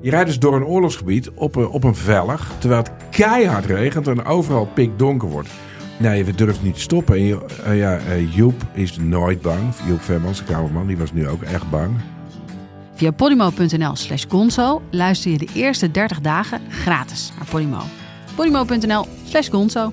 Je rijdt dus door een oorlogsgebied op een, op een vellig, terwijl het keihard regent en overal pikdonker wordt. Nee, we durven niet te stoppen. En, eh, ja, eh, Joep is nooit bang. Joep Vermans, de kamerman, die was nu ook echt bang. Via podimo.nl slash gonzo luister je de eerste 30 dagen gratis naar Podimo. podimo.nl slash gonzo.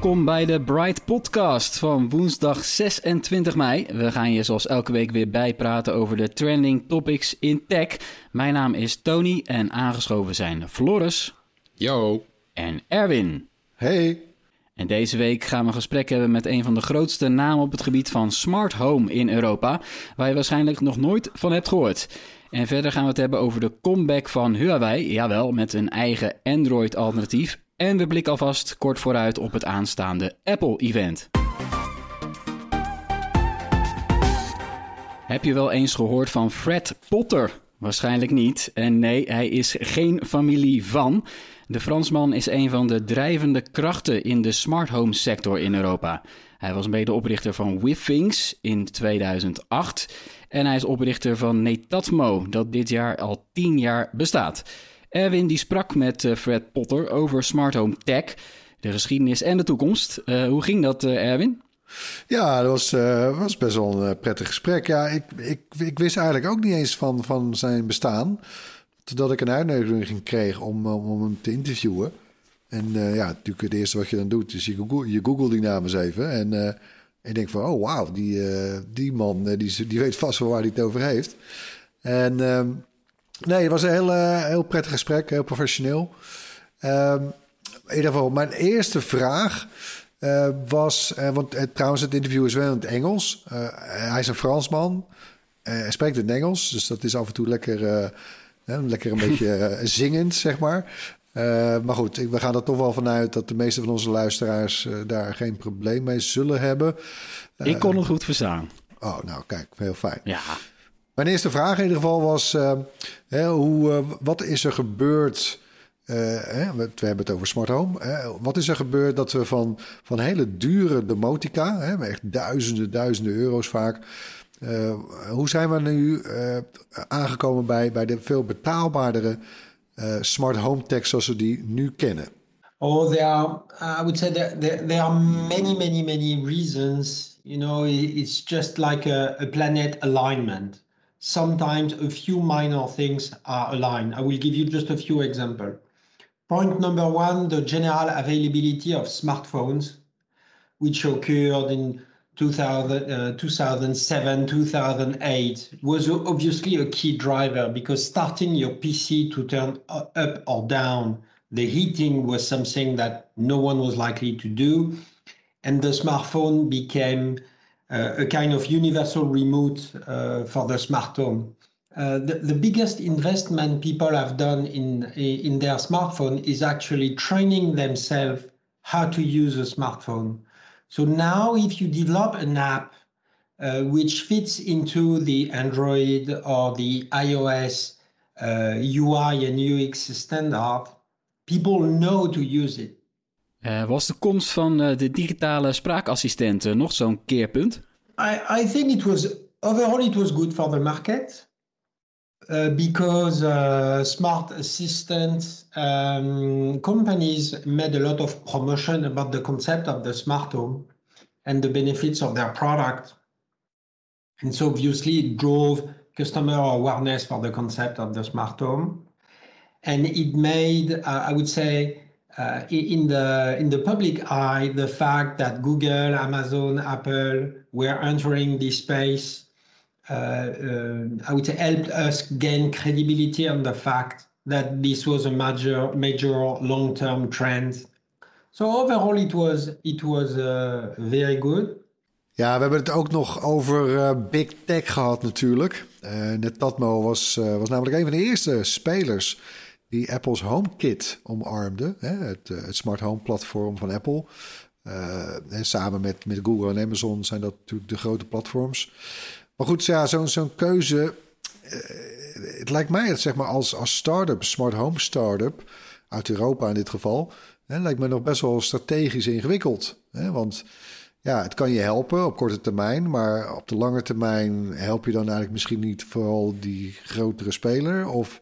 Welkom bij de Bright Podcast van woensdag 26 mei. We gaan je zoals elke week weer bijpraten over de trending topics in tech. Mijn naam is Tony en aangeschoven zijn Floris Yo. en Erwin. Hey. En deze week gaan we een gesprek hebben met een van de grootste namen op het gebied van smart home in Europa, waar je waarschijnlijk nog nooit van hebt gehoord. En verder gaan we het hebben over de comeback van Huawei, jawel, met een eigen Android-alternatief. En we blikken alvast kort vooruit op het aanstaande Apple-event. Heb je wel eens gehoord van Fred Potter? Waarschijnlijk niet. En nee, hij is geen familie van. De Fransman is een van de drijvende krachten in de smart home sector in Europa. Hij was medeoprichter van Withings in 2008. En hij is oprichter van Netatmo, dat dit jaar al 10 jaar bestaat. Erwin die sprak met eh, Fred Potter over smart home tech, de geschiedenis en de toekomst. Eh, hoe ging dat, eh, Erwin? Ja, dat was, was best wel een prettig gesprek. Ja, ik, ik, ik wist eigenlijk ook niet eens van, van zijn bestaan. Totdat ik een uitnodiging kreeg om, om hem te interviewen. En ja, natuurlijk het eerste wat je dan doet is je google, die naam eens even. En eh, ik denk van, oh wauw, die, die man die, die weet vast wel waar hij het over heeft. En ehm, nee, het was een heel, eh, heel prettig gesprek, heel professioneel. Ehm, in ieder geval, mijn eerste vraag eh, was... eh, want trouwens, het interview is wel in het Engels. Hij is een Fransman. Hij spreekt in het Engels, dus dat is af en toe lekker, lekker een beetje zingend, zeg maar. Maar goed, we gaan er toch wel vanuit dat de meeste van onze luisteraars daar geen probleem mee zullen hebben. Ik kon het goed verstaan. Oh, nou kijk, heel fijn. Ja, Mijn eerste vraag in ieder geval was: eh, hè, hoe, eh, wat is er gebeurd? eh, hè, we, hebben het over smart home. Hè, wat is er gebeurd dat we van, van hele dure domotica, hè, echt duizenden, duizenden euro's vaak. hoe zijn we nu aangekomen bij, bij de veel betaalbaardere smart home tech zoals we die nu kennen? Oh, there are, I would say there, there, are many, many, many reasons. You know, it's just like a, a planet alignment. Sometimes a few minor things are aligned. I will give you just a few examples. Point number one the general availability of smartphones, which occurred in 2000, uh, 2007, 2008, was obviously a key driver because starting your PC to turn up or down the heating was something that no one was likely to do. And the smartphone became a kind of universal remote uh, for the smart home. Uh, the, the biggest investment people have done in, in their smartphone is actually training themselves how to use a smartphone. So now, if you develop an app uh, which fits into the Android or the iOS uh, UI and UX standard, people know to use it. Eh, was de komst van eh, de digitale spraakassistenten nog zo'n keerpunt? I, I think it was overall it was good for the market uh, because uh, smart assistant um, companies made a lot of promotion about the concept of the smart home and the benefits of their product, and so obviously it drove customer awareness for the concept of the smart home, and it made uh, I would say uh, in the in the public eye the fact that Google, Amazon, Apple were entering this space uh, uh, I would say, helped us gain credibility on the fact that this was a major, major long-term trend. So overall, it was it was uh, very good. Ja, we hebben het ook nog over uh, Big Tech gehad natuurlijk. Uh, Netatmo was, uh, was namelijk een van de eerste spelers die Apple's HomeKit omarmde. Hè, het, het smart home platform van Apple. en samen met, met Google en Amazon zijn dat natuurlijk de grote platforms. Maar goed, ja, zo'n zo'n keuze. het lijkt mij het zeg maar als, als start-up, smart home start-up uit Europa in dit geval. Hè, lijkt me nog best wel strategisch ingewikkeld. Hè, want ja, het kan je helpen op korte termijn, maar op de lange termijn help je dan eigenlijk misschien niet vooral die grotere speler? Of,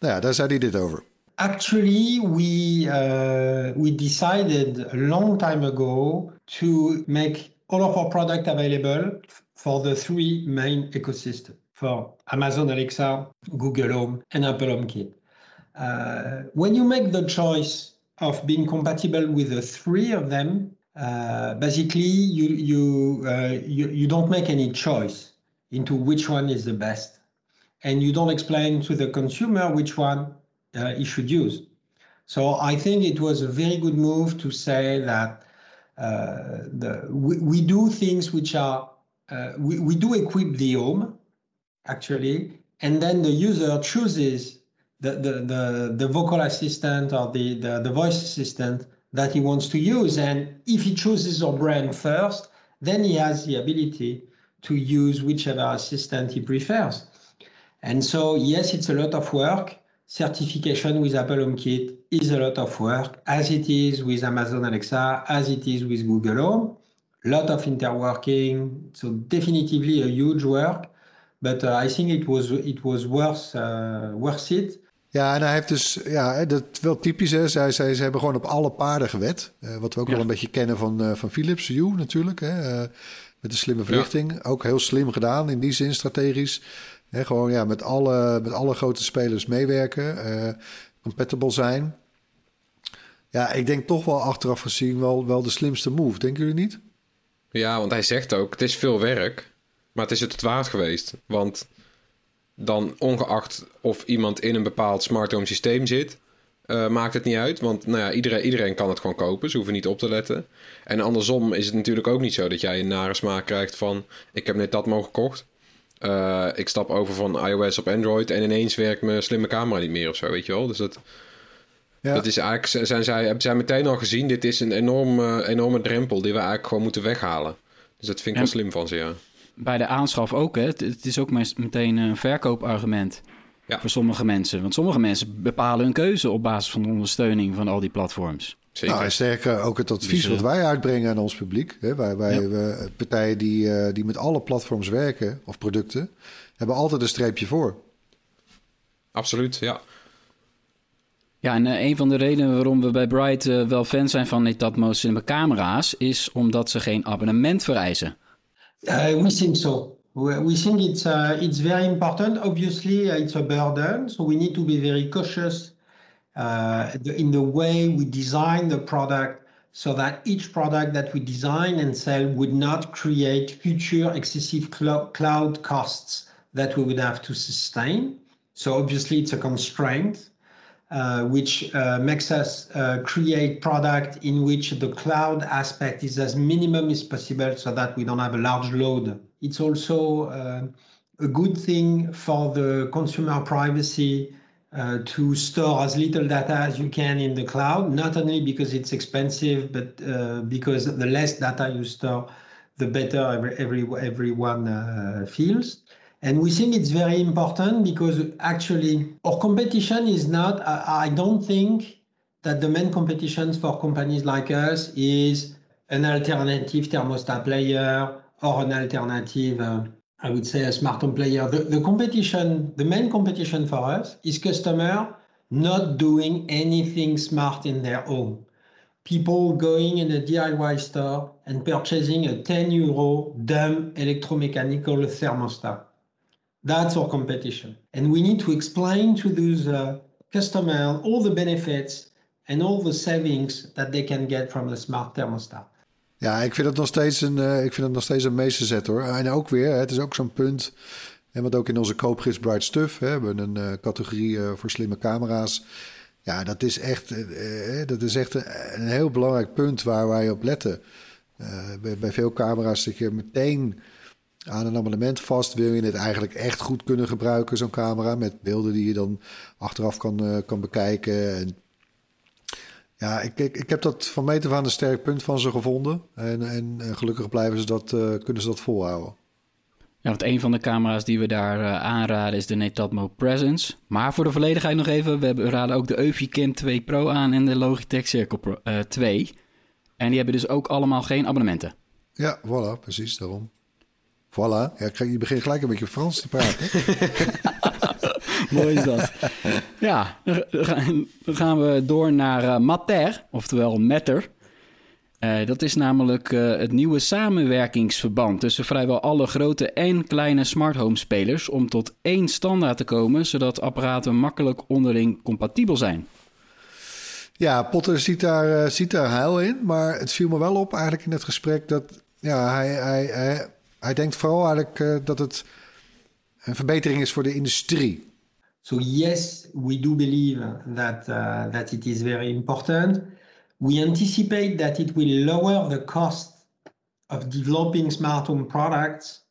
nou ja, daar zei over. Actually, we uh, we decided a long time ago to make all of our product available for the three main ecosystems for Amazon Alexa, Google Home, and Apple HomeKit. Uh, when you make the choice of being compatible with the three of them, uh, basically you you, uh, you you don't make any choice into which one is the best, and you don't explain to the consumer which one uh, he should use. So I think it was a very good move to say that uh, the we, we do things which are uh, we, we do equip the home actually, and then the user chooses the the the, the vocal assistant or the, the the voice assistant that he wants to use. And if he chooses our brand first, then he has the ability to use whichever assistant he prefers. And so, yes, it's a lot of work. Certification with Apple HomeKit is a lot of work, as it is with Amazon Alexa, as it is with Google Home. Lot of interworking, so definitively a huge work. But uh, I think it was it was worth uh, worth it Ja, en hij heeft dus, ja, dat wel typisch is. Hij zei, ze hebben gewoon op alle paarden gewet. Uh, wat we ook ja. wel een beetje kennen van, uh, van Philips Hue natuurlijk. Hè, uh, met de slimme verlichting. Ja. Ook heel slim gedaan in die zin strategisch. Hè, gewoon ja, met alle, met alle grote spelers meewerken. compatible zijn. Ja, ik denk toch wel achteraf gezien wel, wel de slimste move. Denken jullie niet? Ja, want hij zegt ook, het is veel werk. Maar het is het waard geweest. Want dan ongeacht of iemand in een bepaald smart home systeem zit, uh, maakt het niet uit. Want nou ja, iedereen, iedereen kan het gewoon kopen. Ze hoeven niet op te letten. En andersom is het natuurlijk ook niet zo dat jij een nare smaak krijgt van... ik heb net dat mogen gekocht. Uh, ik stap over van iOS op Android en ineens werkt mijn slimme camera niet meer of zo, weet je wel. Dus dat, ja. dat is eigenlijk, zijn zij, hebben zij meteen al gezien, dit is een enorme, enorme drempel die we eigenlijk gewoon moeten weghalen. Dus dat vind ik wel slim van ze, ja bij de aanschaf ook. Hè? Het, is ook meteen een verkoopargument ja. voor sommige mensen. Want sommige mensen bepalen hun keuze op basis van de ondersteuning van al die platforms. Zeker. Nou, sterker ook het advies wat wij uitbrengen aan ons publiek. Hè? Wij, wij ja. partijen die, uh, die met alle platforms werken of producten, hebben altijd een streepje voor. Absoluut, ja. Ja, en uh, een van de redenen waarom we bij Bright uh, wel fan zijn van Netatmo Cinema camera's... is omdat ze geen abonnement vereisen. Uh, we think so. We think it's uh, it's very important. Obviously, uh, it's a burden, so we need to be very cautious in the way we design the product, so that each product that we design and sell would not create future excessive cl cloud costs that we would have to sustain. So obviously, it's a constraint. Uh, which uh, makes us uh, create product in which the cloud aspect is as minimum as possible so that we don't have a large load. It's also uh, a good thing for the consumer privacy uh, to store as little data as you can in the cloud, not only because it's expensive, but because the less data you store, the better every, every everyone feels. And we think it's very important because actually our competition is not, I, I don't think that the main competition for companies like us is an alternative thermostat player or an alternative, uh, I would say, a smart home player. The, the competition, the main competition for us is customer not doing anything smart in their home. People going in a DIY store and purchasing a 10 euro dumb electromechanical thermostat. That's our competition. And we need to explain to those uh, all the benefits and all the savings that they can get from the smart thermostat. Ja, ik vind het nog steeds een, uh, ik vind het nog steeds een meesterzet hoor. En ook weer, het is ook zo'n punt. En wat ook in onze koopgids Bright Stuff hè, hebben we een uh, categorie uh, voor slimme camera's. Ja, dat is echt, dat is echt een, een, heel belangrijk punt waar wij op letten. Bij, bij, veel camera's zit je meteen aan een abonnement vast. Wil je het eigenlijk echt goed kunnen gebruiken, zo'n camera, met beelden die je dan achteraf kan, kan bekijken. En ja, ik, ik, ik heb dat van meet af aan een sterk punt van ze gevonden. En, en, gelukkig blijven ze dat, uh, kunnen ze dat volhouden. Ja, want een van de camera's die we daar uh, aanraden is de Netatmo Presence. Maar voor de volledigheid nog even, we, hebben, we raden ook de Eufy Cam 2 Pro aan en de Logitech Circle Pro, uh, 2. En die hebben dus ook allemaal geen abonnementen. Ja, voilà, precies daarom. Voilà, ja, je begint gelijk een beetje Frans te praten. Mooi is dat. Ja, dan gaan we door naar uh, Matter, oftewel Matter. Uh, dat is namelijk uh, het nieuwe samenwerkingsverband tussen vrijwel alle grote en kleine smart home spelers om tot één standaard te komen, zodat apparaten makkelijk onderling compatibel zijn. Ja, Potter ziet daar, uh, ziet daar heil in, maar het viel me wel op eigenlijk in het gesprek dat ja, hij, hij, hij, hij denkt vooral eigenlijk dat het een verbetering is voor de industrie. So yes, we do believe that, uh, that it is very important. We anticipate that it will lower the cost of developing smart home products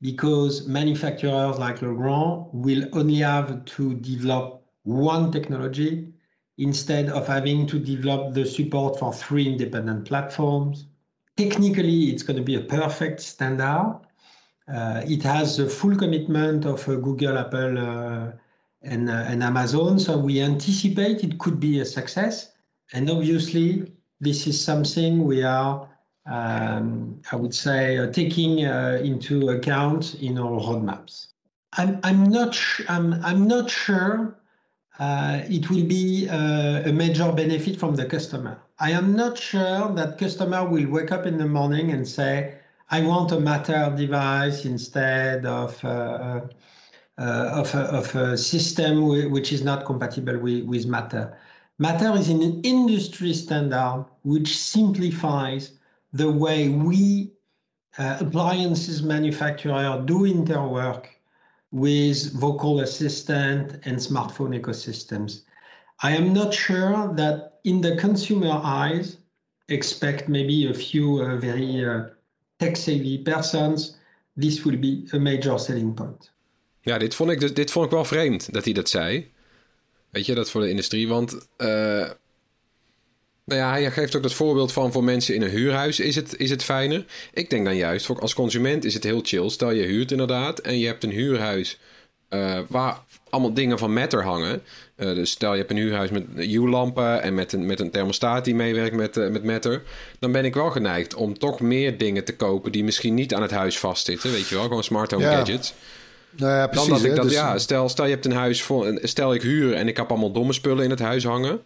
because manufacturers like Legrand will only have to develop one technology instead of having to develop the support for three independent platforms. Technically, it's going to be a perfect standard. Uh, it has the full commitment of uh, Google, Apple, uh, and, uh, and Amazon. So we anticipate it could be a success. And obviously, this is something we are, um, I would say, uh, taking uh, into account in our roadmaps. I'm, I'm, not, I'm, I'm not sure uh, it will be uh, a major benefit from the customer. I am not sure that customer will wake up in the morning and say, I want a Matter device instead of uh, of, a, of a system which is not compatible with, with Matter. Matter is an industry standard which simplifies the way we uh, appliances manufacturer do interwork with vocal assistant and smartphone ecosystems. I am not sure that in the consumer eyes, expect maybe a few uh, very uh, tech savvy persons, this will be a major selling point. Ja, dit vond, ik dus, dit vond ik wel vreemd dat hij dat zei. Weet je, dat voor de industrie. Want uh, nou ja, hij geeft ook dat voorbeeld van voor mensen in een huurhuis is het, is het fijner. Ik denk dan juist, voor als consument is het heel chill. Stel je huurt inderdaad en je hebt een huurhuis uh, waar allemaal dingen van Matter hangen. Uh, dus stel je hebt een huurhuis met U-lampen en met een, met een thermostaat die meewerkt met, uh, met Matter. Dan ben ik wel geneigd om toch meer dingen te kopen die misschien niet aan het huis vastzitten. Weet je wel, gewoon smart home ja. gadgets. Nou ja, precies. Dan dat ik dat, dus... ja, stel, stel je hebt een huis voor, stel ik huur en ik heb allemaal domme spullen in het huis hangen.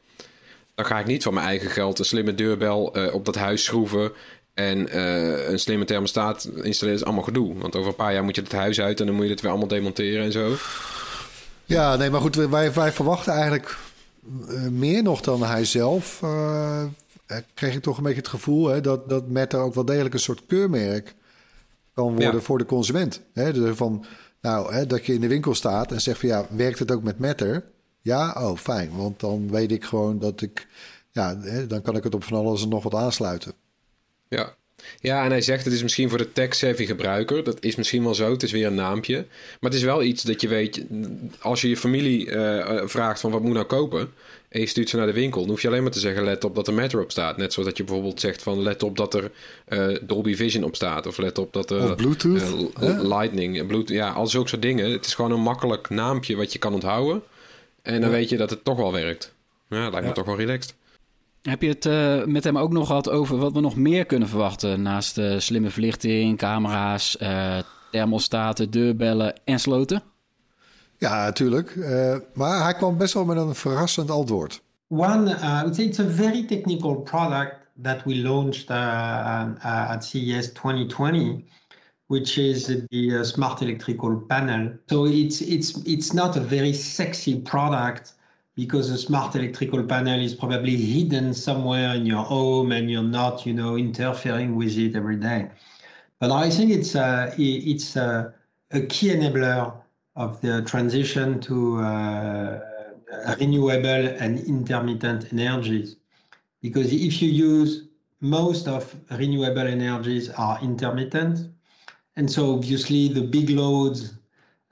Dan ga ik niet van mijn eigen geld een slimme deurbel uh, op dat huis schroeven en uh, een slimme thermostaat installeren. is allemaal gedoe. Want over een paar jaar moet je het huis uit en dan moet je het weer allemaal demonteren en zo. Ja, nee, maar goed, wij, wij verwachten eigenlijk uh, meer nog dan hij zelf. kreeg ik toch een beetje het gevoel hè, dat, dat Meta ook wel degelijk een soort keurmerk kan worden ja. voor de consument. Hè, dus van nou, hè, dat je in de winkel staat en zegt van ja, werkt het ook met Matter? Ja, oh fijn, want dan weet ik gewoon dat ik, ja, hè, dan kan ik het op van alles en nog wat aansluiten. Ja. Ja, en hij zegt het is misschien voor de tech-savvy gebruiker. Dat is misschien wel zo, het is weer een naampje. Maar het is wel iets dat je weet, als je je familie uh, vraagt van wat moet nou kopen en je stuurt ze naar de winkel, dan hoef je alleen maar te zeggen: let op dat er Matter op staat. Net zoals dat je bijvoorbeeld zegt: van let op dat er uh, Dolby Vision op staat. Of let op dat er. Of Bluetooth. Uh, Lightning, Bluetooth. Ja, al zulke soort dingen. Het is gewoon een makkelijk naampje wat je kan onthouden. En dan weet je dat het toch wel werkt. Ja, lijkt me ja. toch wel relaxed. Heb je het uh, met hem ook nog gehad over wat we nog meer kunnen verwachten? Naast uh, slimme verlichting, camera's, uh, thermostaten, deurbellen en sloten? Ja, natuurlijk. Uh, maar hij kwam best wel met een verrassend antwoord. One, uh, I would say it's a very technical product that we launched uh, uh at CES 2020, which is the uh, smart electrical panel. So it's it's it's not a very sexy product because a smart electrical panel is probably hidden somewhere in your home and you're not, you know, interfering with it every day. But I think it's a, it's a, a key enabler of the transition to uh, renewable and intermittent energies. Because if you use most of renewable energies are intermittent, and so obviously the big loads,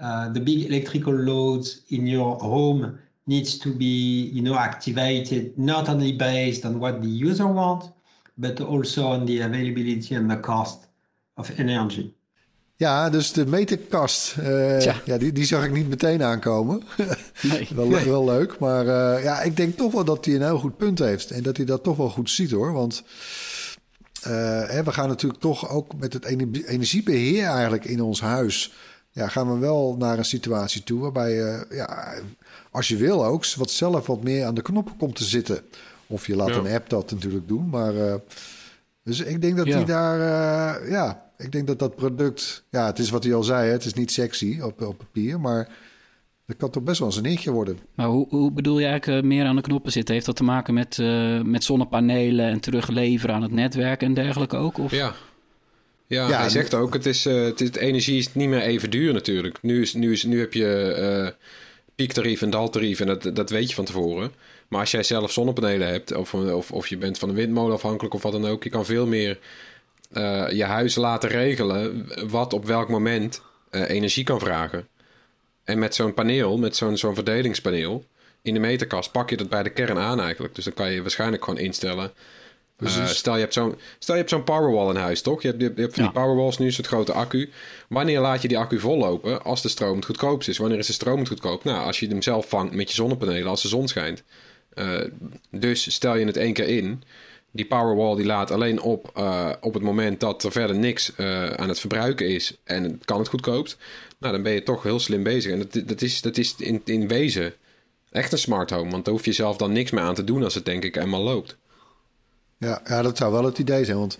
uh, the big electrical loads in your home needs to be, you know, activated not only based on what the user wants, but also on the availability and the cost of energy. Ja, dus de meterkast, uh, ja, die, die zag ik niet meteen aankomen. Nee. wel, nee. wel leuk, maar uh, ja, ik denk toch wel dat hij een heel goed punt heeft. En dat hij dat toch wel goed ziet hoor. Want uh, hè, we gaan natuurlijk toch ook met het energiebeheer eigenlijk in ons huis... Ja, gaan we wel naar een situatie toe waarbij je, ja, als je wil ook, wat zelf wat meer aan de knoppen komt te zitten. Of je laat ja. een app dat natuurlijk doen, maar... dus ik denk dat hij daar, ja ik denk dat dat product, ja, het is wat hij al zei, hè, het is niet sexy op, op papier, maar dat kan toch best wel een eentje worden. Maar hoe, hoe bedoel je eigenlijk uh, meer aan de knoppen zitten? Heeft dat te maken met, uh, met zonnepanelen en terugleveren aan het netwerk en dergelijke ook? Of? Ja. Ja, ja, hij zegt ook, het is, uh, het is, energie is niet meer even duur natuurlijk. Nu, is, nu, is, nu heb je piektarief en daltarief en dat, dat weet je van tevoren. Maar als jij zelf zonnepanelen hebt of, of, of je bent van een windmolen afhankelijk of wat dan ook... je kan veel meer uh, je huis laten regelen wat op welk moment uh, energie kan vragen. En met zo'n paneel, met zo'n zo'n verdelingspaneel in de meterkast, pak je dat bij de kern aan eigenlijk. Dus dan kan je waarschijnlijk gewoon instellen. Uh, stel je hebt zo'n stel je hebt zo'n powerwall in huis, toch? Je hebt, je hebt van die powerwalls nu, zo'n grote accu. Wanneer laat je die accu vollopen? Als de stroom het goedkoopst is. Wanneer is de stroom het goedkoop? Nou, als je hem zelf vangt met je zonnepanelen als de zon schijnt. dus stel je het één keer in die Powerwall die laat alleen op uh, op het moment dat er verder niks uh, aan het verbruiken is en het kan het goedkoopt. Nou, dan ben je toch heel slim bezig. En dat, dat is, dat is in, in wezen echt een smart home. Want daar hoef je zelf dan niks meer aan te doen als het denk ik eenmaal loopt. Ja, ja, dat zou wel het idee zijn. Want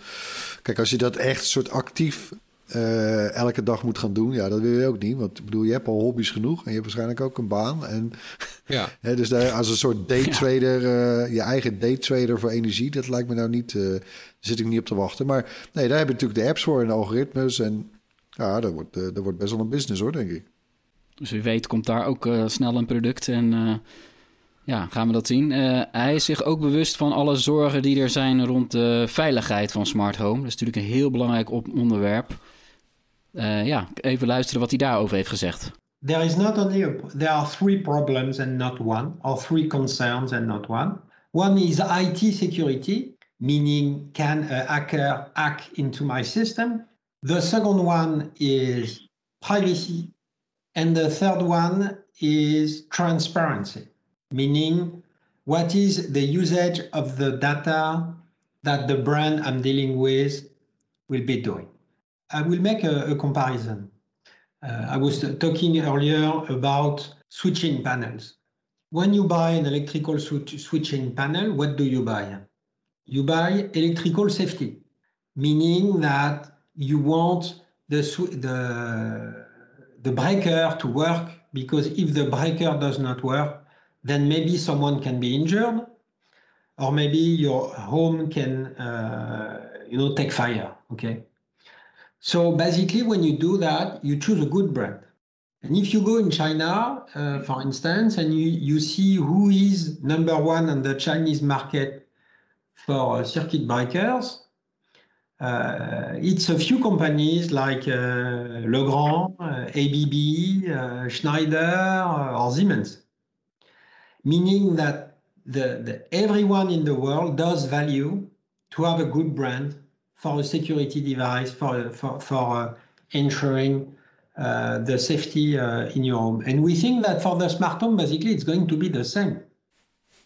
kijk, als je dat echt soort actief uh, elke dag moet gaan doen. Ja, dat wil je ook niet. Want ik bedoel, je hebt al hobby's genoeg en je hebt waarschijnlijk ook een baan. En, ja. hè, dus daar, als een soort daytrader, ja. uh, je eigen daytrader voor energie, dat lijkt me nou niet, uh, daar zit ik niet op te wachten. Maar nee, daar heb je natuurlijk de apps voor en de algoritmes. En ja, dat wordt, dat wordt best wel een business hoor, denk ik. Dus wie weet komt daar ook snel een product en ja, gaan we dat zien. hij is zich ook bewust van alle zorgen die er zijn rond de veiligheid van smart home. Dat is natuurlijk een heel belangrijk onderwerp. Uh, ja, even luisteren wat hij daarover heeft gezegd. There is not only a, there are three problems and not one, or three concerns and not one. One is IT security, meaning can a hacker hack into my system? The second one is privacy, and the third one is transparency, meaning what is the usage of the data that the brand I'm dealing with will be doing. I will make a, a comparison. Uh, I was talking earlier about switching panels. When you buy an electrical switch, switching panel, what do you buy? You buy electrical safety, meaning that you want the, the, the breaker to work because if the breaker does not work, then maybe someone can be injured or maybe your home can uh, you know take fire okay so basically, when you do that, you choose a good brand. And if you go in China, uh, for instance, and you, you see who is number one on the Chinese market for uh, circuit breakers, uh, it's a few companies like uh, Legrand, uh, ABB, uh, Schneider, or Siemens. Meaning that the, the, everyone in the world does value to have a good brand for a security device, for, for, for uh, ensuring uh, the safety uh, in your home. And we think that for the smart home, basically, it's going to be the same.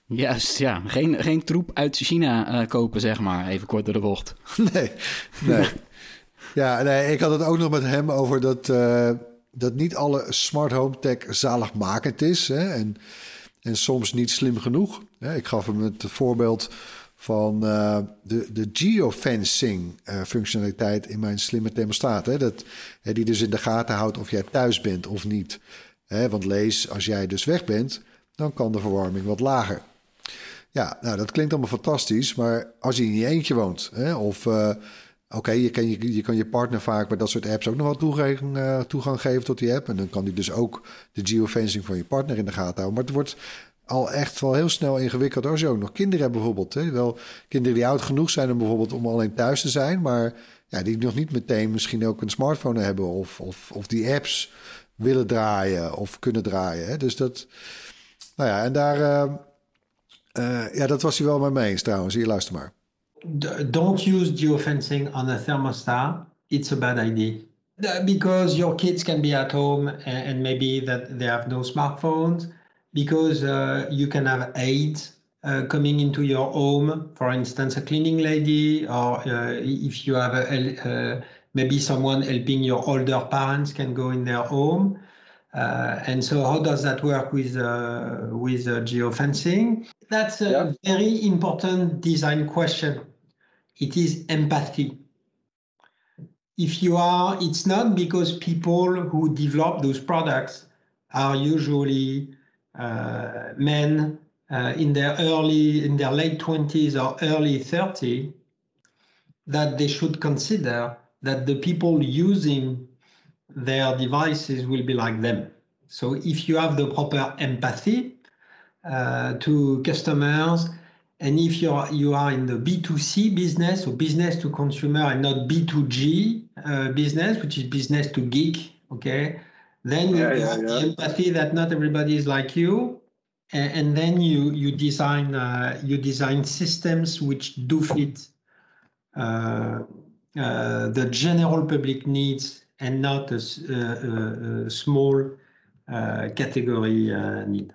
Juist, ja. Geen, geen troep uit China uh, kopen, zeg maar. Even kort door de bocht. Nee, nee. ja, nee, ik had het ook nog met hem over dat, uh, dat niet alle smart home tech zaligmakend is. Hè? En, en soms niet slim genoeg. Ik gaf hem het voorbeeld van uh, de, de geofencing uh, functionaliteit in mijn slimme thermostaat. Hè? Dat, hè, die dus in de gaten houdt of jij thuis bent of niet. Hè? Want lees, als jij dus weg bent, dan kan de verwarming wat lager. Ja, nou, dat klinkt allemaal fantastisch, maar als je in je eentje woont, hè, of uh, oké, je, kan je, je kan je partner vaak bij dat soort apps ook nog wel toegang, toegang geven tot die app. En dan kan die dus ook de geofencing van je partner in de gaten houden. Maar het wordt al echt wel heel snel ingewikkeld als je ook nog kinderen hebt bijvoorbeeld. Hè. Wel kinderen die oud genoeg zijn om bijvoorbeeld om alleen thuis te zijn, maar ja, die nog niet meteen misschien ook een smartphone hebben of, of, of die apps willen draaien of kunnen draaien. Hè. Dus dat, nou ja, en daar, uh, uh, ja, dat was hij wel met me eens trouwens. Hier, luister maar. Don't use geofencing on a thermostat. It's a bad idea. Because your kids can be at home and maybe that they have no smartphones. Because uh, you can have aides uh, coming into your home, for instance, a cleaning lady, or uh, if you have a, uh, maybe someone helping your older parents can go in their home. Uh, and so, how does that work with uh, with geofencing? That's a yeah. very important design question. It is empathy. If you are, it's not because people who develop those products are usually men uh, in their early, in their late 20s or early 30, that they should consider that the people using their devices will be like them. So if you have the proper empathy uh, to customers, and if you are you are in the B2C business or business to consumer and not B2G uh, business, which is business to geek, okay, then yeah, you yeah, have yeah. the empathy that not everybody is like you, and, and then you you design uh, you design systems which do fit uh, uh, the general public needs and not a, a, a small uh, category uh, need.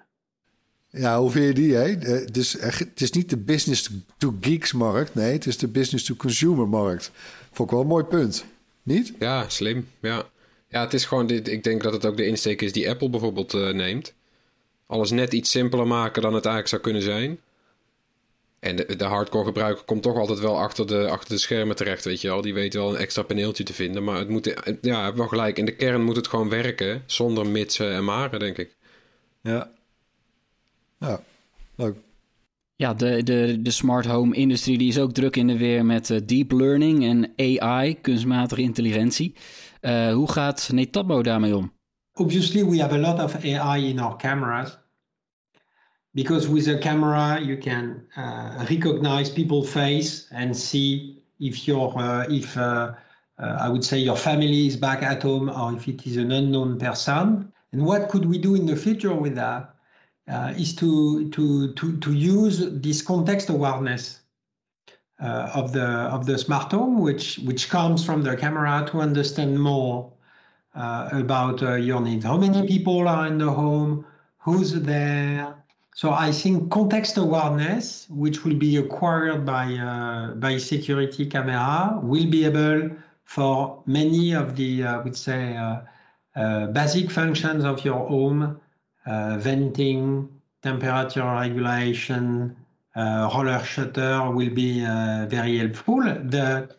Ja, hoe vind je die? Hè? Dus het is niet de business-to-geeks-markt. Nee, het is de business-to-consumer-markt. Vond ik wel een mooi punt. Niet? Ja, slim. Ja, ja het is gewoon... Dit, ik denk dat het ook de insteek is die Apple bijvoorbeeld uh, neemt. Alles net iets simpeler maken dan het eigenlijk zou kunnen zijn. En de, de hardcore gebruiker komt toch altijd wel achter de, achter de schermen terecht, weet je wel. Die weet wel een extra paneeltje te vinden. Maar het moet, ja, wel gelijk. In de kern moet het gewoon werken, zonder mitsen en maren, denk ik. Ja. Ja, leuk. Ja, de, de, de smart home industrie die is ook druk in de weer met uh, deep learning en AI, kunstmatige intelligentie. Uh, hoe gaat daarmee om? Obviously, we have a lot of AI in our cameras. because with a camera you can uh, recognize people's face and see if your uh, if uh, uh, I would say your family is back at home or if it is an unknown person. And what could we do in the future with that? Uh, is to to to to use this context awareness uh, of the of the smart home, which which comes from the camera, to understand more about your needs. How many people are in the home? Who's there? So I think context awareness, which will be acquired by uh, by security camera, will be able for many of the I uh, would say uh, uh, basic functions of your home, uh, venting, temperature regulation, uh, roller shutter will be very helpful. The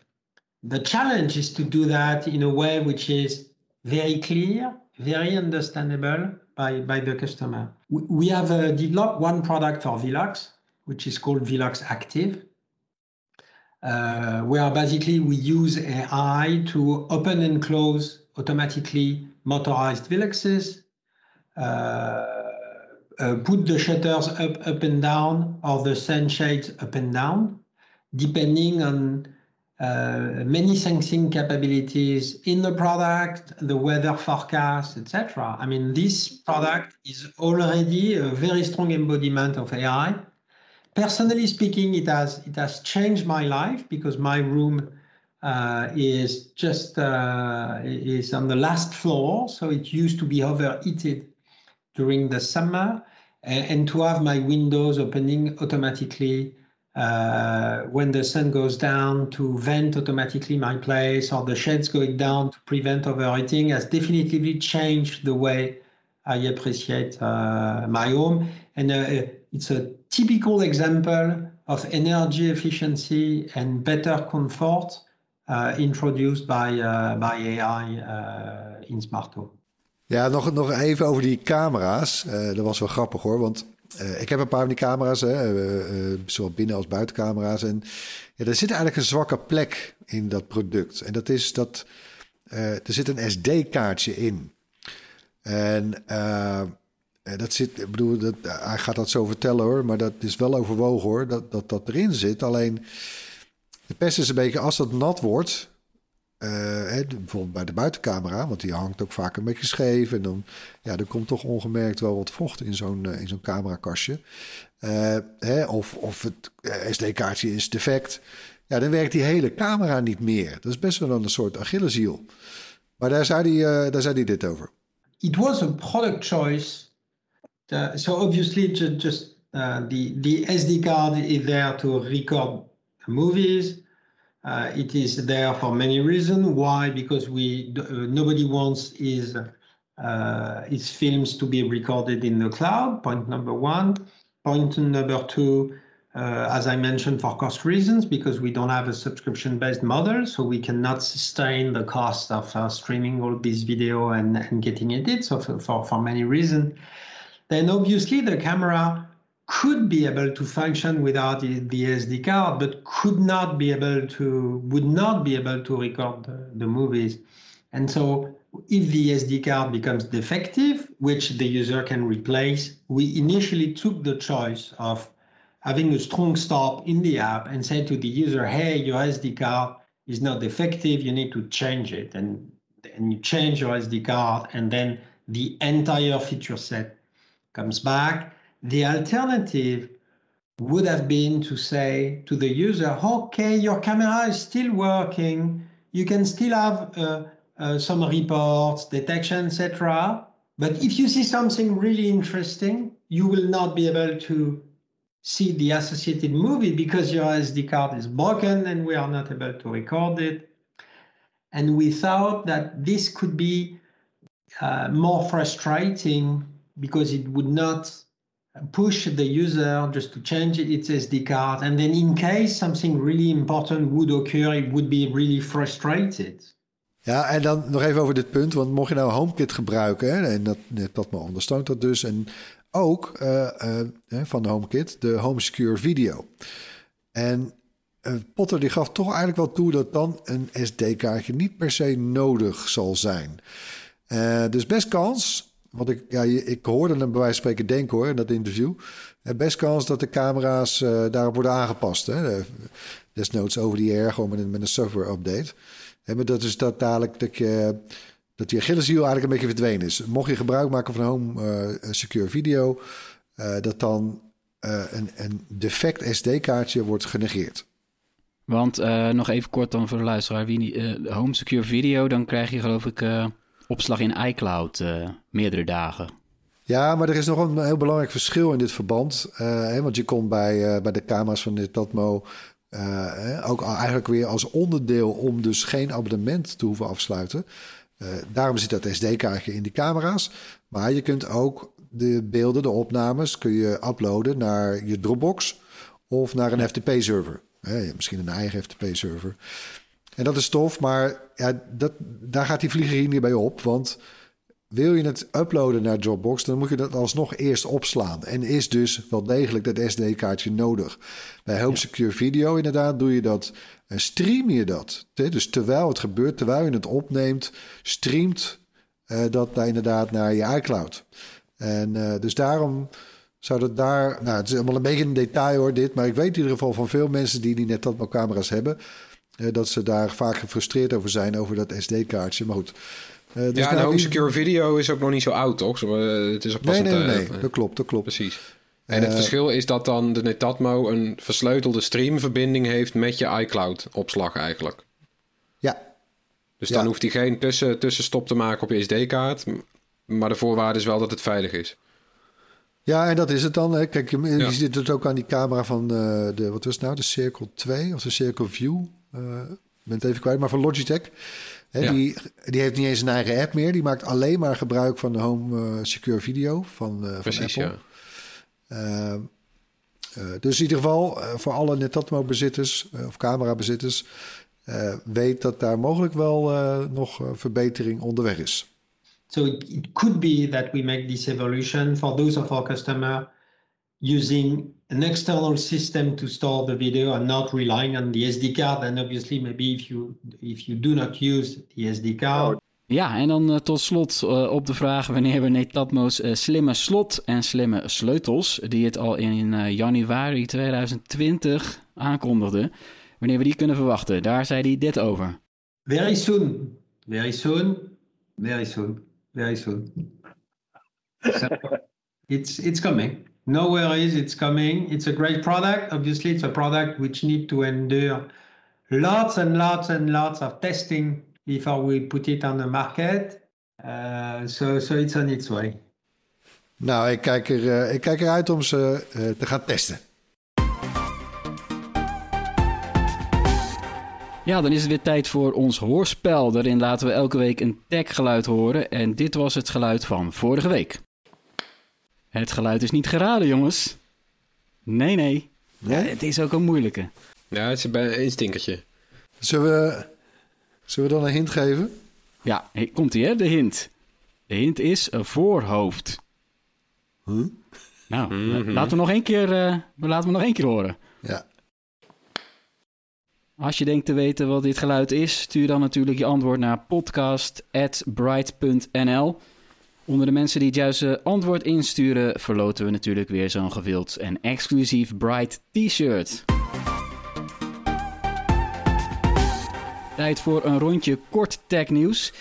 the challenge is to do that in a way which is very clear, very understandable, by, by the customer. We have uh, developed one product for Velox, which is called Velox Active, uh, where basically we use AI to open and close automatically motorized Veloxes, uh, uh, put the shutters up, up and down, or the sunshades up and down, depending on uh, many sensing capabilities in the product, the weather forecast, etc. I mean, this product is already a very strong embodiment of AI. Personally speaking, it has it has changed my life because my room uh, is just uh, is on the last floor, so it used to be overheated during the summer, and, and to have my windows opening automatically uh, when the sun goes down to vent automatically my place or the shades going down to prevent overheating has definitely changed the way I appreciate uh, my home. And uh, it's a typical example of energy efficiency and better comfort uh, introduced by, uh, by AI uh, in smart home. Ja, nog, nog even over die camera's. Eh, dat was wel grappig hoor, want eh, ik heb een paar van die camera's, hè, eh, zowel binnen- als buitencamera's. En ja, er zit eigenlijk een zwakke plek in dat product. En dat is dat er zit een SD-kaartje in. En dat zit, ik bedoel, dat, hij gaat dat zo vertellen hoor, maar dat is wel overwogen hoor, dat dat, dat erin zit. Alleen de pest is een beetje, als dat nat wordt, eh, bijvoorbeeld bij de buitencamera, want die hangt ook vaak een beetje scheef. En dan, ja, er komt toch ongemerkt wel wat vocht in zo'n eh, in zo'n camerakastje. Eh, hè, of, of het SD-kaartje is defect. Ja, dan werkt die hele camera niet meer. Dat is best wel een soort Achilleshiel. Maar daar zei hij, daar zei hij dit over. it was a product choice. Uh, so obviously, ju- just uh, the the SD card is there to record movies. Uh, it is there for many reasons. Why? Because we uh, nobody wants his uh, his films to be recorded in the cloud. Point number one. Point number two. Uh, as I mentioned, for cost reasons, because we don't have a subscription-based model, so we cannot sustain the cost of uh, streaming all this video and, and getting it. So for, for, for many reasons, then obviously the camera could be able to function without the, SD card, but could not be able to, would not be able to record the, the movies. And so if the SD card becomes defective, which the user can replace, we initially took the choice of having a strong stop in the app and say to the user, hey, your SD card is not effective, you need to change it. And, and you change your SD card, and then the entire feature set comes back. The alternative would have been to say to the user, okay, your camera is still working, you can still have uh, uh, some reports, detection, etc. But if you see something really interesting, you will not be able to see the associated movie because your SD card is broken and we are not able to record it. And we thought that this could be uh, more frustrating because it would not push the user just to change its SD card. And then, in case something really important would occur, it would be really frustrated. Ja, en dan nog even over dit punt. Want mocht je nou HomeKit gebruiken, hè, en dat, dat maar ondersteunt dat dus. En ook uh, uh, van de HomeKit, de Home Secure Video. En uh, Potter die gaf toch eigenlijk wel toe dat dan een SD-kaartje niet per se nodig zal zijn. dus best kans, want ik, ja, ik hoorde hem bij wijze van spreken denken hoor in dat interview. best kans dat de camera's daarop worden aangepast. Hè. Desnoods over die air, met een, software update. En maar dat is dat dadelijk dat je dat die Achilleshiel eigenlijk een beetje verdwenen is. Mocht je gebruik maken van Home uh, Secure Video, dat dan een, een defect SD-kaartje wordt genegeerd. Want nog even kort dan voor de luisteraar, wie Home Secure Video, dan krijg je geloof ik opslag in iCloud meerdere dagen. Ja, maar er is nog een heel belangrijk verschil in dit verband. Hè, want je kon bij, bij de camera's van dit Tatmo ook eigenlijk weer als onderdeel om dus geen abonnement te hoeven afsluiten. Uh, daarom zit dat SD-kaartje in die camera's. Maar je kunt ook de beelden, de opnames, kun je uploaden naar je Dropbox of naar een FTP-server. Misschien een eigen FTP-server. En dat is tof, maar ja, dat, daar gaat die vlieger hier niet bij op. Want wil je het uploaden naar Dropbox, dan moet je dat alsnog eerst opslaan. En is dus wel degelijk dat SD-kaartje nodig. Bij Home Secure Video inderdaad doe je dat, en stream je dat. Dus terwijl het gebeurt, terwijl je het opneemt, streamt uh, dat daar inderdaad naar je iCloud. En uh, dus daarom zou dat daar, nou het is allemaal een beetje een detail hoor dit, maar ik weet in ieder geval van veel mensen die, die net dat camera's hebben, dat ze daar vaak gefrustreerd over zijn over dat SD-kaartje. Maar goed. Uh, dus ja, de Home Secure Video is ook nog niet zo oud, toch? Het is pas nee, nee, nee, nee, dat klopt, dat klopt. Precies. En het verschil is dat dan de Netatmo een versleutelde streamverbinding heeft met je iCloud-opslag eigenlijk. Ja. Dus dan ja. hoeft hij geen tussen, tussenstop te maken op je SD-kaart. Maar de voorwaarde is wel dat het veilig is. Ja, en dat is het dan. Hè. Kijk, je, ja. ziet het ook aan die camera van de, wat was het nou, de Circle 2 of de Circle View. Ik ben het even kwijt, maar van Logitech. Hè, ja. die, die heeft niet eens een eigen app meer. Die maakt alleen maar gebruik van de Home uh, Secure Video van, uh, Precies, van Apple. Ja. Uh, dus in ieder geval voor alle Netatmo-bezitters of camerabezitters... weet dat daar mogelijk wel nog verbetering onderweg is. So it, it could be that we make this evolution for those of our customer using an external system to store the video and not relying on the SD card. And obviously, maybe if you if you do not use the SD card, Ja, en dan uh, tot slot uh, op de vraag wanneer we Netatmo's uh, slimme slot en slimme sleutels, die het al in januari 2020 aankondigde, wanneer we die kunnen verwachten. Daar zei hij dit over. Very soon, very soon, very soon, very soon. So it's it's coming. No worries, it's coming. It's a great product. Obviously, it's a product which need to endure lots and lots and lots of testing before we put it on the market. Uh, so, so it's on its way. Nou, ik kijk, er, uh, ik kijk eruit om ze uh, te gaan testen. Ja, dan is het weer tijd voor ons hoorspel. Daarin laten we elke week een tech-geluid horen. En dit was het geluid van vorige week. Het geluid is niet geraden, jongens. Nee, nee. Ja, het is ook een moeilijke. Ja, het is bij een stinkertje. Zullen we, zullen we dan een hint geven? Ja, komt ie hè, de hint. De hint is een voorhoofd. Huh? Nou, mm -hmm. laten we nog één keer, uh, laten we nog één keer horen. Ja. Als je denkt te weten wat dit geluid is, stuur dan natuurlijk je antwoord naar podcast.bright.nl. Onder de mensen die het juiste antwoord insturen, verloten we natuurlijk weer zo'n gewild en exclusief Bright T-shirt. Tijd voor een rondje kort technieuws.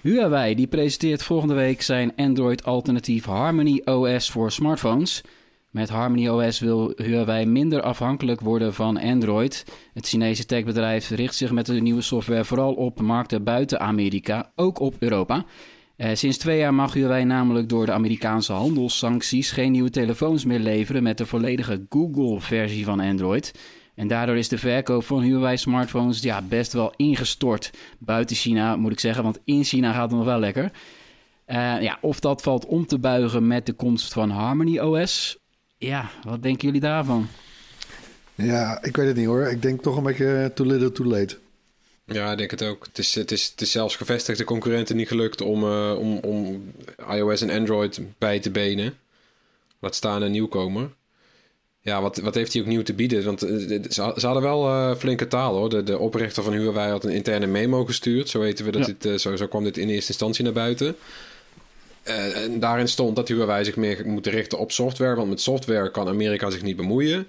Huawei die presenteert volgende week zijn Android-alternatief Harmony OS voor smartphones. Met Harmony OS wil Huawei minder afhankelijk worden van Android. Het Chinese techbedrijf richt zich met de nieuwe software vooral op markten buiten Amerika, ook op Europa. Uh, sinds twee jaar mag Huawei namelijk door de Amerikaanse handelssancties geen nieuwe telefoons meer leveren met de volledige Google-versie van Android. En daardoor is de verkoop van Huawei-smartphones ja, best wel ingestort. Buiten China moet ik zeggen, want in China gaat het nog wel lekker. Uh, ja, of dat valt om te buigen met de komst van Harmony OS. Ja, wat denken jullie daarvan? Ja, ik weet het niet hoor. Ik denk toch een beetje too little too late. Ja, ik denk het ook. Het is, het is, het is zelfs gevestigde concurrenten niet gelukt om, uh, om, om iOS en Android bij te benen. Laat staan een nieuwkomer. Ja, wat, wat heeft hij ook nieuw te bieden? Want uh, ze, ze hadden wel uh, flinke taal hoor. De, de oprichter van Huawei had een interne memo gestuurd. Zo weten we dat ja. dit, zo, zo kwam dit in eerste instantie naar buiten. en daarin stond dat Huawei zich meer moet richten op software. Want met software kan Amerika zich niet bemoeien.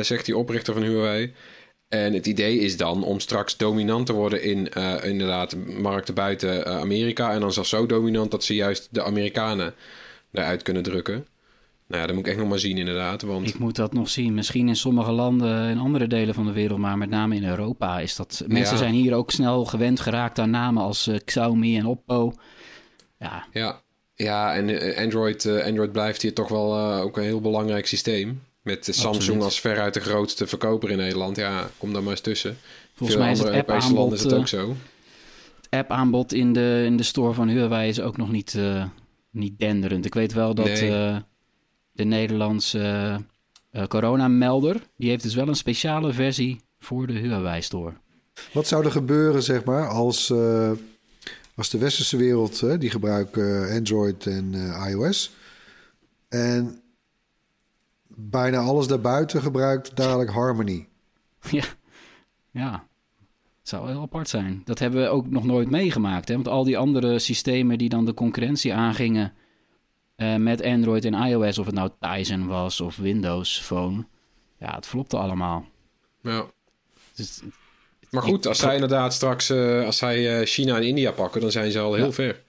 zegt die oprichter van Huawei. En het idee is dan om straks dominant te worden in uh, inderdaad markten buiten uh, Amerika. En dan zelfs zo dominant dat ze juist de Amerikanen eruit kunnen drukken. Nou ja, dat moet ik echt nog maar zien inderdaad. Want... Ik moet dat nog zien. Misschien in sommige landen in andere delen van de wereld, maar met name in Europa is dat... Mensen ja. zijn hier ook snel gewend geraakt aan namen als uh, Xiaomi en Oppo. Ja, ja. ja en Android, Android blijft hier toch wel ook een heel belangrijk systeem. Met Samsung Absoluut. als veruit de grootste verkoper in Nederland. Ja, kom daar maar eens tussen. Volgens Veel mij is het app-aanbod is het ook zo. Het app-aanbod in de, in de store van Huawei is ook nog niet, uh, niet denderend. Ik weet wel dat nee. uh, de Nederlandse uh, coronamelder... die heeft dus wel een speciale versie voor de Huawei-store. Wat zou er gebeuren, zeg maar, als, als de westerse wereld... die gebruiken Android en iOS... En bijna alles daarbuiten gebruikt dadelijk Harmony. Ja, ja. Het zou heel apart zijn. Dat hebben we ook nog nooit meegemaakt. Hè? Want al die andere systemen die dan de concurrentie aangingen... Uh, met Android en iOS, of het nou Tizen was of Windows Phone... ja, het flopte allemaal. Ja. Dus, maar goed, als zij inderdaad straks... Uh, als zij uh, China en India pakken, dan zijn ze al heel ja. ver.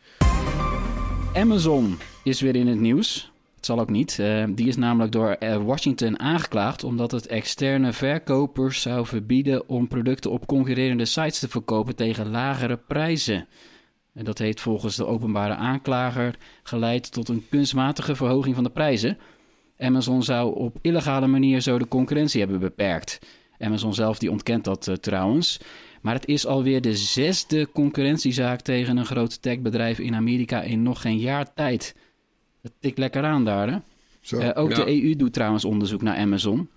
Amazon is weer in het nieuws... Het zal ook niet. Uh, die is namelijk door uh, Washington aangeklaagd omdat het externe verkopers zou verbieden om producten op concurrerende sites te verkopen tegen lagere prijzen. En dat heeft volgens de openbare aanklager geleid tot een kunstmatige verhoging van de prijzen. Amazon zou op illegale manier zo de concurrentie hebben beperkt. Amazon zelf die ontkent dat uh, trouwens. Maar het is alweer de zesde concurrentiezaak tegen een groot techbedrijf in Amerika in nog geen jaar tijd. Het tikt lekker aan daar, hè? Zo. Uh, ook Ja. de EU doet trouwens onderzoek naar Amazon.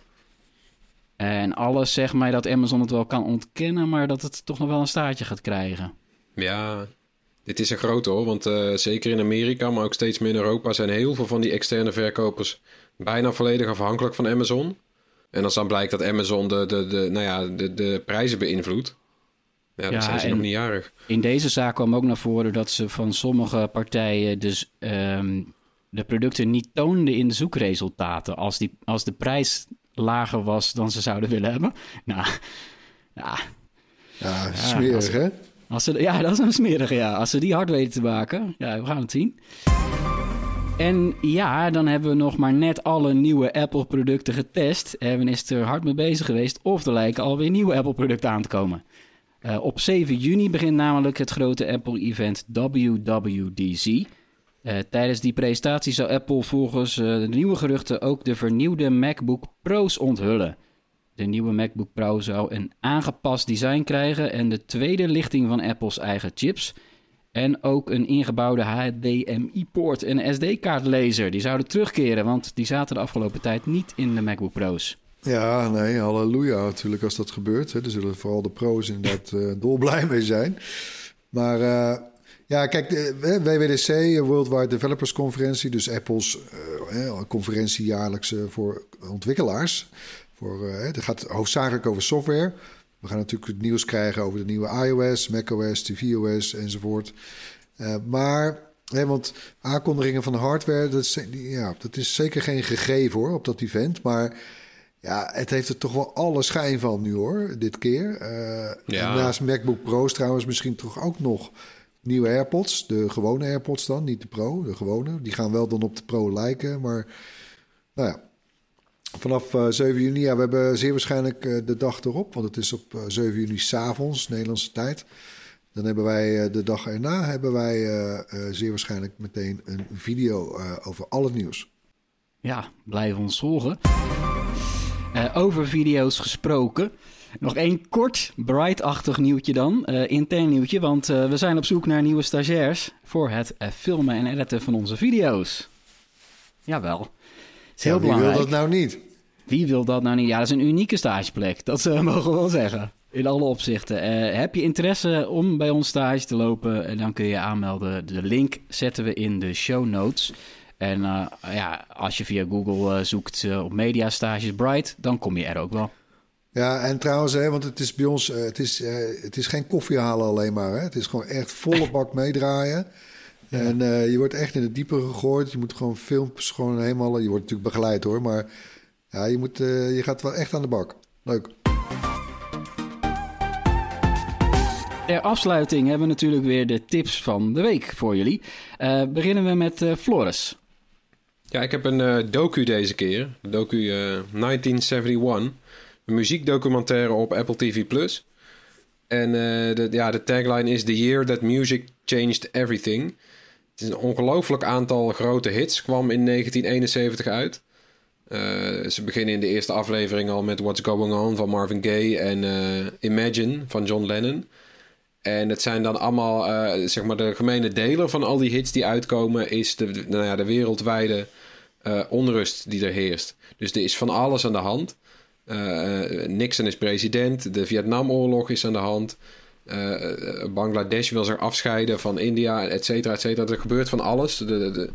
En alles zegt mij dat Amazon het wel kan ontkennen, maar dat het toch nog wel een staartje gaat krijgen. Ja, Dit is een grote hoor, want eh, zeker in Amerika, maar ook steeds meer in Europa... zijn heel veel van die externe verkopers bijna volledig afhankelijk van Amazon. En als dan blijkt dat Amazon de, de, de, nou ja, de, de prijzen beïnvloedt... Ja, dan Ja, zijn ze nog niet jarig. In deze zaak kwam ook naar voren dat ze van sommige partijen dus ehm, de producten niet toonden in de zoekresultaten. Als, die, als de prijs lager was dan ze zouden willen hebben. Nou, ja, Ja, smerig, als- hè? Als ze, ja, dat is een smerige, ja. Als ze die hard weten te maken, ja, we gaan het zien. En ja, dan hebben we nog maar net alle nieuwe Apple-producten getest. Erwin is er hard mee bezig geweest. Of er lijken alweer nieuwe Apple-producten aan te komen. Eh, op 7 juni begint namelijk het grote Apple-event WWDC. Eh, tijdens die presentatie zou Apple volgens eh, de nieuwe geruchten ook de vernieuwde MacBook Pro's onthullen. De nieuwe MacBook Pro zou een aangepast design krijgen en de tweede lichting van Apple's eigen chips. En ook een ingebouwde HDMI-poort en SD-kaartlezer. Die zouden terugkeren, want die zaten de afgelopen tijd niet in de MacBook Pro's. Ja, nee, halleluja natuurlijk als dat gebeurt. Hè. Er zullen vooral de pro's inderdaad eh dolblij mee zijn. Maar ja, kijk, de eh, WWDC, eh, Worldwide Developers Conferentie... dus Apple's eh, conferentie jaarlijks voor ontwikkelaars. Voor, het gaat hoofdzakelijk over software. We gaan natuurlijk het nieuws krijgen over de nieuwe iOS, macOS, tvOS enzovoort. Maar, hè, want aankondigingen van hardware... Dat is, ja, dat is zeker geen gegeven hoor, op dat event, maar... Ja, het heeft er toch wel alle schijn van nu hoor, dit keer. Ja. en naast MacBook Pro's trouwens misschien toch ook nog nieuwe AirPods. De gewone AirPods dan, niet de Pro, de gewone. Die gaan wel dan op de Pro lijken, maar nou ja. Vanaf eh, 7 juni, ja, we hebben zeer waarschijnlijk eh, de dag erop, want het is op eh, 7 juni s'avonds, Nederlandse tijd. Dan hebben wij eh, de dag erna hebben wij eh, eh, zeer waarschijnlijk meteen een video eh, over al het nieuws. Ja, blijf ons volgen. Eh, over video's gesproken. Nog één kort, bright-achtig nieuwtje dan. eh, intern nieuwtje, want eh, we zijn op zoek naar nieuwe stagiairs... voor het eh, filmen en editen van onze video's. Jawel. Is heel Ja, wie belangrijk. wil dat nou niet? Wie wil dat nou niet? Ja, dat is een unieke stageplek. Dat mogen we wel zeggen. In alle opzichten. Heb je interesse om bij ons stage te lopen? dan kun je aanmelden. De link zetten we in de show notes. En ja, als je via Google zoekt op Media Stages Bright, dan kom je er ook wel. Ja, en trouwens, hè, want het is bij ons, eh, het, is, eh, het is geen koffie halen alleen maar. Hè. Het is gewoon echt volle bak meedraaien. En eh, je wordt echt in het diepe gegooid. Je moet gewoon filmpjes gewoon helemaal... Je wordt natuurlijk begeleid hoor, maar ja, je, moet, eh, je gaat wel echt aan de bak. Leuk. Ter afsluiting hebben we natuurlijk weer de tips van de week voor jullie. Eh, beginnen we met eh, Floris. Ja, ik heb een eh, docu deze keer. Docu eh, 1971. Muziekdocumentaire op Apple TV+. En eh, de, ja, de tagline is... The year that music changed everything. Het is een ongelooflijk aantal grote hits. Kwam in 1971 uit. Eh, ze beginnen in de eerste aflevering al met What's Going On van Marvin Gaye... en eh, Imagine van John Lennon. En het zijn dan allemaal, zeg maar, de gemene deler van al die hits die uitkomen, is de, nou ja, de wereldwijde onrust die er heerst. Dus er is van alles aan de hand. Eh, eh, Nixon is president, de Vietnamoorlog is aan de hand. Eh, Bangladesh wil zich afscheiden van India, et cetera, et cetera. Er gebeurt van alles. De, de, de-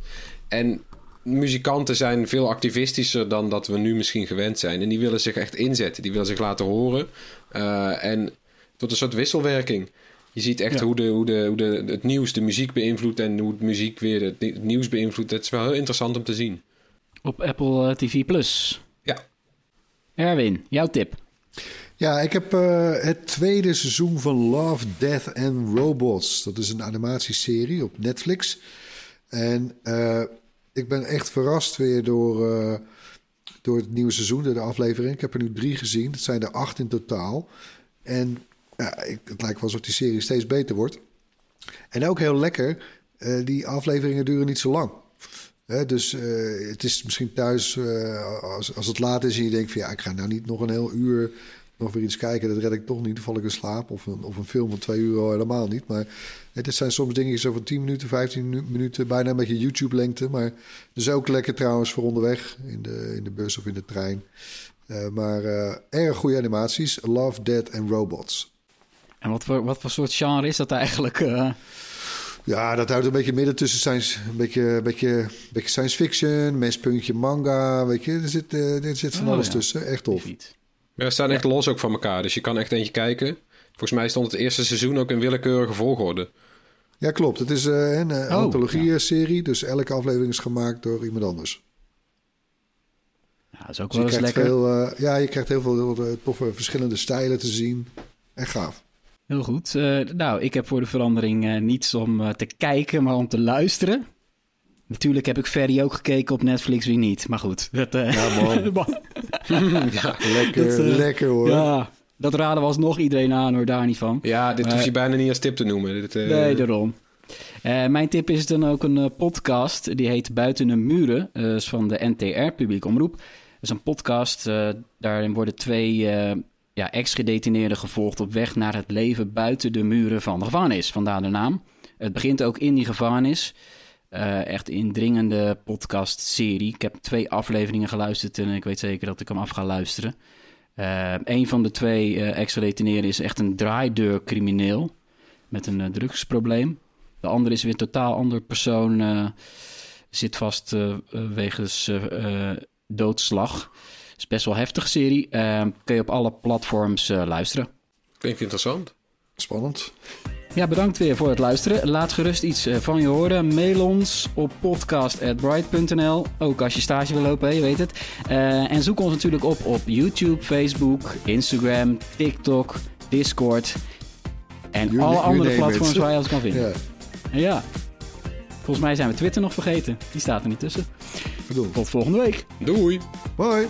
En muzikanten zijn veel activistischer dan dat we nu misschien gewend zijn. En die willen zich echt inzetten, die willen zich laten horen. En tot een soort wisselwerking. Je ziet echt Ja. hoe, de, hoe, de, hoe de, het nieuws de muziek beïnvloedt en hoe het muziek weer het, ni- het nieuws beïnvloedt. Het is wel heel interessant om te zien. Op Apple TV+. Plus. Erwin, jouw tip. Ja, ik heb eh, het tweede seizoen van Love, Death and Robots. Dat is een animatieserie op Netflix. En eh, ik ben echt verrast weer door, eh, door het nieuwe seizoen, door de aflevering. Ik heb er nu drie gezien. Het zijn er acht in totaal. En ja, ik, het lijkt wel alsof die serie steeds beter wordt. En ook heel lekker, die afleveringen duren niet zo lang. Dus eh, het is misschien thuis, eh, als, als het laat is en je denkt van ja, ik ga nou niet nog een heel uur nog weer iets kijken, dat red ik toch niet. Dan val ik in slaap. Of een, of een film van twee uur al helemaal niet. Maar het zijn soms dingen zo van 10 minuten, 15 minu- minuten, bijna een beetje YouTube-lengte. Maar dus ook lekker trouwens voor onderweg in de, in de bus of in de trein. Eh, maar erg goede animaties. Love, Dead and Robots. En wat voor, wat voor soort genre is dat eigenlijk? Eh? Ja, dat houdt een beetje midden tussen science, een beetje, een beetje, een beetje science fiction, menspuntje manga, weet je. Er zit, eh, er zit van Oh, alles ja. tussen. Echt tof. Ja, ze staan echt los ook van elkaar. Dus je kan echt eentje kijken. Volgens mij stond het eerste seizoen ook in willekeurige volgorde. Ja, klopt. Het is eh, een uh, Oh, antologie-serie, dus elke aflevering is gemaakt door iemand anders. Ja, dat is ook Dus wel eens lekker. veel, eh, ja, je krijgt heel veel heel, eh, toffe verschillende stijlen te zien. Echt gaaf. Heel goed. Eh, nou, ik heb voor de verandering eh, niets om eh, te kijken, maar om te luisteren. Natuurlijk heb ik Ferry ook gekeken op Netflix, wie niet. Maar goed. Dat, Ja, man. ja. Lekker, Dat, lekker hoor. ja, dat raden was nog iedereen aan hoor, daar niet van. ja, dit hoef je bijna niet als tip te noemen. Dit, Nee, daarom. Mijn tip is dan ook een podcast. Die heet Buiten de Muren. is van de NTR, Publiek Omroep. Dat is een podcast. daarin worden twee ja, ex-gedetineerden gevolgd op weg naar het leven buiten de muren van de gevangenis. Vandaar de naam. Het begint ook in die gevangenis. Eh, echt indringende podcast-serie. Ik heb twee afleveringen geluisterd en ik weet zeker dat ik hem af ga luisteren. Eh een van de twee eh ex-gedetineerden is echt een draaideurcrimineel met een drugsprobleem. De andere is weer een totaal ander persoon. zit vast wegens doodslag. Is best wel een heftige serie. Eh, kun je op alle platforms eh, luisteren. Klinkt interessant. Spannend. Ja, bedankt weer voor het luisteren. Laat gerust iets eh, van je horen. Mail ons op podcast.bright.nl. Ook als je stage wil lopen, hè, je weet het. Eh, en zoek ons natuurlijk op op YouTube, Facebook, Instagram, TikTok, Discord. En You- alle you andere platforms it. waar je ons kan vinden. Ja, Ja. Volgens mij zijn we Twitter nog vergeten. Die staat er niet tussen. Tot volgende week. Doei! Bye.